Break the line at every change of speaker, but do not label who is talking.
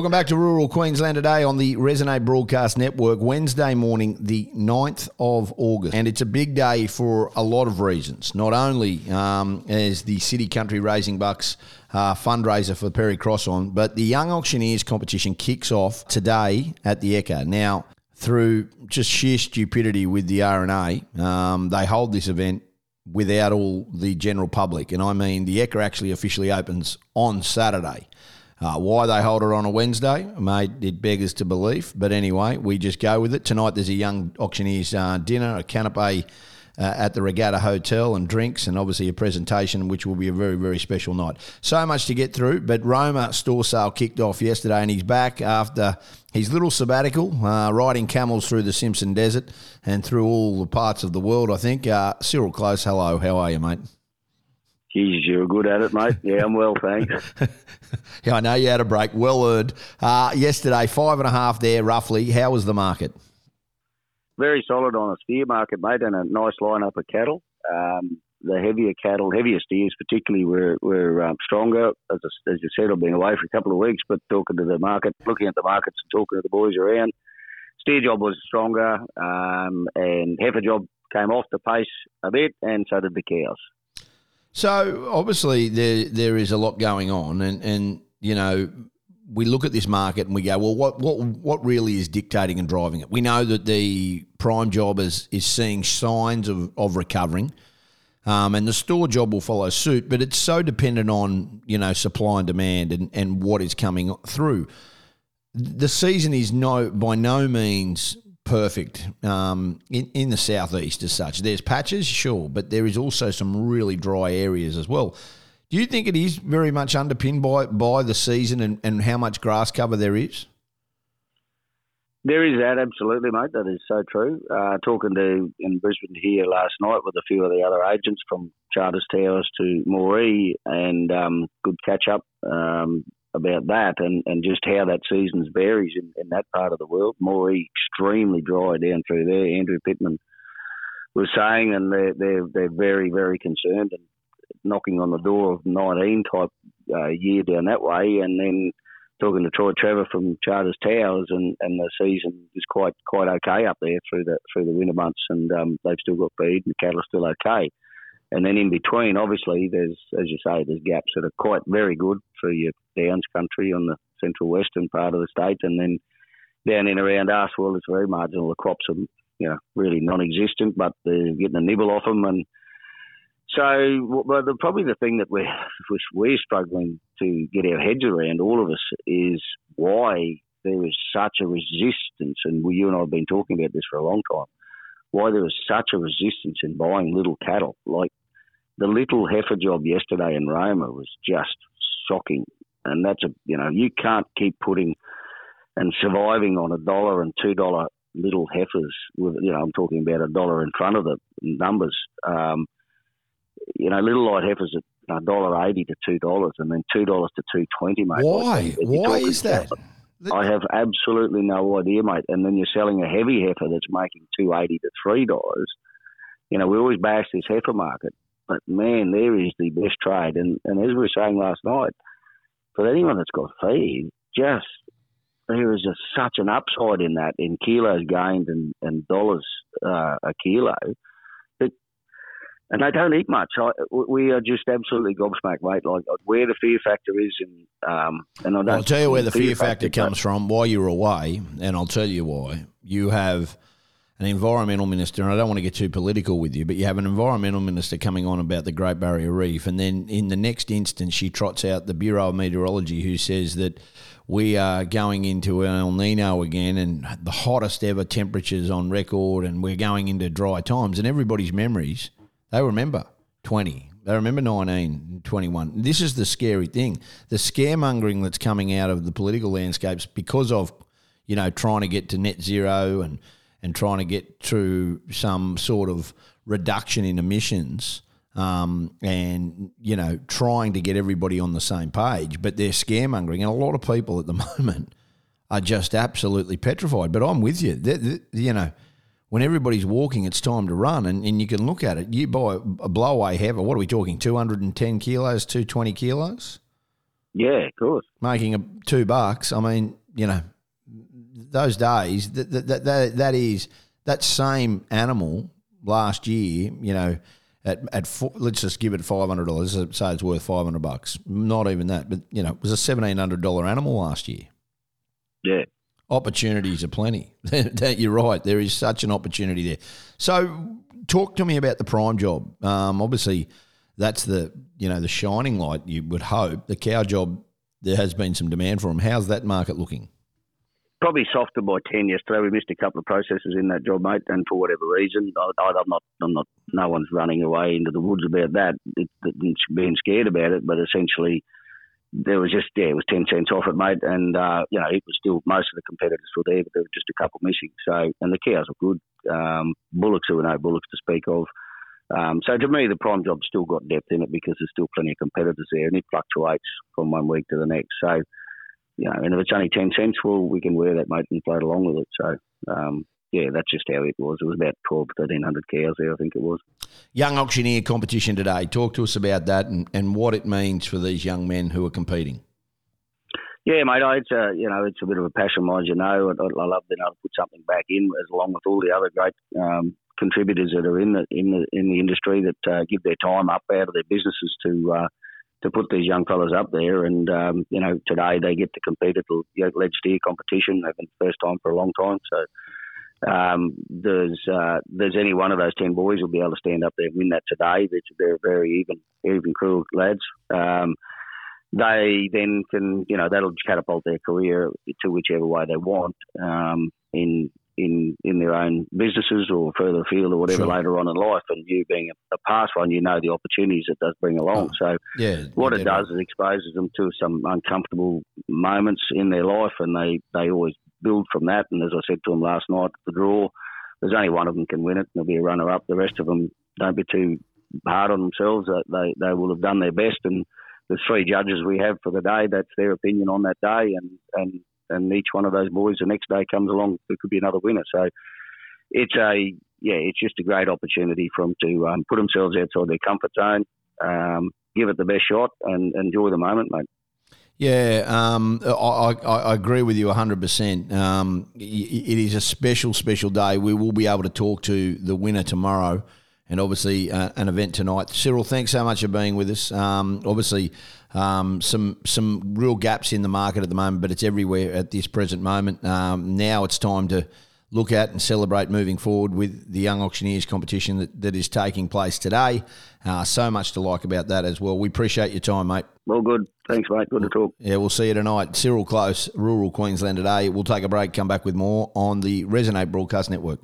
Welcome back to rural Queensland today on the Resonate Broadcast Network, Wednesday morning, the 9th of August. And it's a big day for a lot of reasons. Not only um, as the City Country Raising Bucks uh, fundraiser for Perry Cross on, but the Young Auctioneers competition kicks off today at the Ekka. Now, through just sheer stupidity with the RNA, um, they hold this event without all the general public. And I mean, the Ekka actually officially opens on Saturday. Uh, why they hold it on a Wednesday, mate, it beggars to belief. But anyway, we just go with it. Tonight there's a young auctioneer's uh, dinner, a canapé uh, at the Regatta Hotel, and drinks, and obviously a presentation, which will be a very, very special night. So much to get through. But Roma store sale kicked off yesterday, and he's back after his little sabbatical, uh, riding camels through the Simpson Desert and through all the parts of the world, I think. Uh, Cyril Close, hello. How are you, mate?
Geez, you're good at it, mate. Yeah, I'm well, thanks.
yeah, I know you had a break. Well earned. Uh, yesterday, five and a half there, roughly. How was the market?
Very solid on a steer market, mate, and a nice lineup of cattle. Um, the heavier cattle, heavier steers particularly, were, were um, stronger. As, as you said, I've been away for a couple of weeks, but talking to the market, looking at the markets and talking to the boys around, steer job was stronger, um, and heifer job came off the pace a bit, and so did the cows.
So obviously there there is a lot going on, and and you know we look at this market and we go, well, what what what really is dictating and driving it? We know that the prime job is is seeing signs of of recovering. Um, and the store job will follow suit, but it's so dependent on you know supply and demand and, and what is coming through. The season is no by no means perfect um, in, in the southeast as such. There's patches, sure, but there is also some really dry areas as well. Do you think it is very much underpinned by, by the season and, and how much grass cover there is?
There is that, absolutely, mate. That is so true. Uh, talking to in Brisbane here last night with a few of the other agents from Charters Towers to Moree and um, good catch up. Um, about that and, and just how that season's varies in, in that part of the world. More extremely dry down through there. Andrew Pittman was saying, and they're they're, they're very very concerned and knocking on the door of 19 type uh, year down that way, and then talking to Troy Trevor from Charters Towers, and, and the season is quite quite okay up there through the through the winter months, and um, they've still got feed, and the cattle are still okay. And then in between, obviously, there's, as you say, there's gaps that are quite very good for your Downs country on the central western part of the state. And then down in around us, well, it's very marginal. The crops are, you know, really non-existent, but they're getting a nibble off them. And so, well, the, probably the thing that we're, we're struggling to get our heads around, all of us, is why there is such a resistance. And we, you and I have been talking about this for a long time why there was such a resistance in buying little cattle. Like the little heifer job yesterday in Roma was just shocking. And that's a, you know, you can't keep putting and surviving on a dollar and two dollar little heifers with, you know, I'm talking about a dollar in front of the numbers. Um, you know, little light heifers at a dollar eighty to two dollars, and then two dollars to two twenty, mate.
Why? Why is that?
I have absolutely no idea, mate. And then you're selling a heavy heifer that's making two eighty to three dollars. You know, we always bash this heifer market, but man, there is the best trade. And and as we were saying last night, for anyone that's got feed, just there is just such an upside in that in kilos gained and, and dollars uh, a kilo That and they don't eat much. I, we are just absolutely gobsmacked, mate. Like where the fear factor is, and um, and I don't.
I'll tell you where the fear, fear factor, factor comes from. While you're away, and I'll tell you why. You have an environmental minister, and I don't want to get too political with you, but you have an environmental minister coming on about the Great Barrier Reef, and then in the next instance, she trots out the Bureau of Meteorology, who says that we are going into El Nino again, and the hottest ever temperatures on record, and we're going into dry times, and everybody's memories they remember 20. They remember 19, 21. This is the scary thing. The scaremongering that's coming out of the political landscapes because of, you know, trying to get to net zero and, and trying to get to some sort of reduction in emissions um, and, you know, trying to get everybody on the same page. But they're scaremongering. And a lot of people at the moment are just absolutely petrified. But I'm with you. They're, they're, you know, when everybody's walking, it's time to run. And, and you can look at it. You buy a blowaway heifer, what are we talking, 210 kilos, 220 kilos?
Yeah, of course.
Making a two bucks. I mean, you know, those days that that that, that is that same animal last year. You know, at at four, let's just give it five hundred dollars. Say it's worth five hundred bucks. Not even that, but you know, it was a seventeen hundred dollar animal last year.
Yeah.
Opportunities are plenty. You're right. There is such an opportunity there. So, talk to me about the prime job. Um, obviously, that's the you know the shining light. You would hope the cow job. There has been some demand for them. How's that market looking?
Probably softer by ten yesterday. We missed a couple of processes in that job, mate, and for whatever reason, I, am not, I'm not. No one's running away into the woods about that. It, it, being scared about it, but essentially, there was just yeah, it was ten cents off it, mate, and uh, you know it was still most of the competitors were there, but there were just a couple missing. So and the cows were good. Um, bullocks there were no bullocks to speak of. Um, so to me, the prime job's still got depth in it because there's still plenty of competitors there, and it fluctuates from one week to the next. So you know, and if it's only ten cents, well, we can wear that mate and float along with it. So um, yeah, that's just how it was. It was about 12, 1300 cows there, I think it was.
Young auctioneer competition today. Talk to us about that and, and what it means for these young men who are competing.
Yeah, mate, it's a you know it's a bit of a passion, as you know. I, I love being able to put something back in, as along with all the other great um, contributors that are in the in the in the industry that uh, give their time up out of their businesses to uh, to put these young fellas up there. And um, you know, today they get to compete at the Led Steer competition. They've been the first time for a long time, so um, there's uh, there's any one of those ten boys will be able to stand up there and win that today. They're very even even crew lads. Um, they then can you know that'll catapult their career to whichever way they want um, in in in their own businesses or further afield or whatever sure. later on in life. And you being a, a, past one, you know the opportunities it does bring along. Oh, so
yeah,
what it does is exposes them to some uncomfortable moments in their life, and they they always build from that. And as I said to them last night, the draw, there's only one of them can win it. There'll be a runner up. The rest of them don't be too hard on themselves. They they will have done their best. And the three judges we have for the day, that's their opinion on that day. And and and each one of those boys the next day comes along, there could be another winner. So it's a yeah, it's just a great opportunity for them to um, put themselves outside their comfort zone, um, give it the best shot, and enjoy the moment, mate.
Yeah, um, I, I, I, agree with you 100%. Um, it is a special, special day. We will be able to talk to the winner tomorrow and obviously uh, an event tonight. Cyril, thanks so much for being with us. Um, obviously, um, some some real gaps in the market at the moment, but it's everywhere at this present moment. Um, now it's time to look at and celebrate moving forward with the Young Auctioneers competition that, that is taking place today. Uh, so much to like about that as well. We appreciate your time, mate.
Well, good. Thanks, mate. Good to talk.
Yeah, we'll see you tonight. Cyril Close, Rural Queensland today. We'll take a break, come back with more on the Resonate Broadcast Network.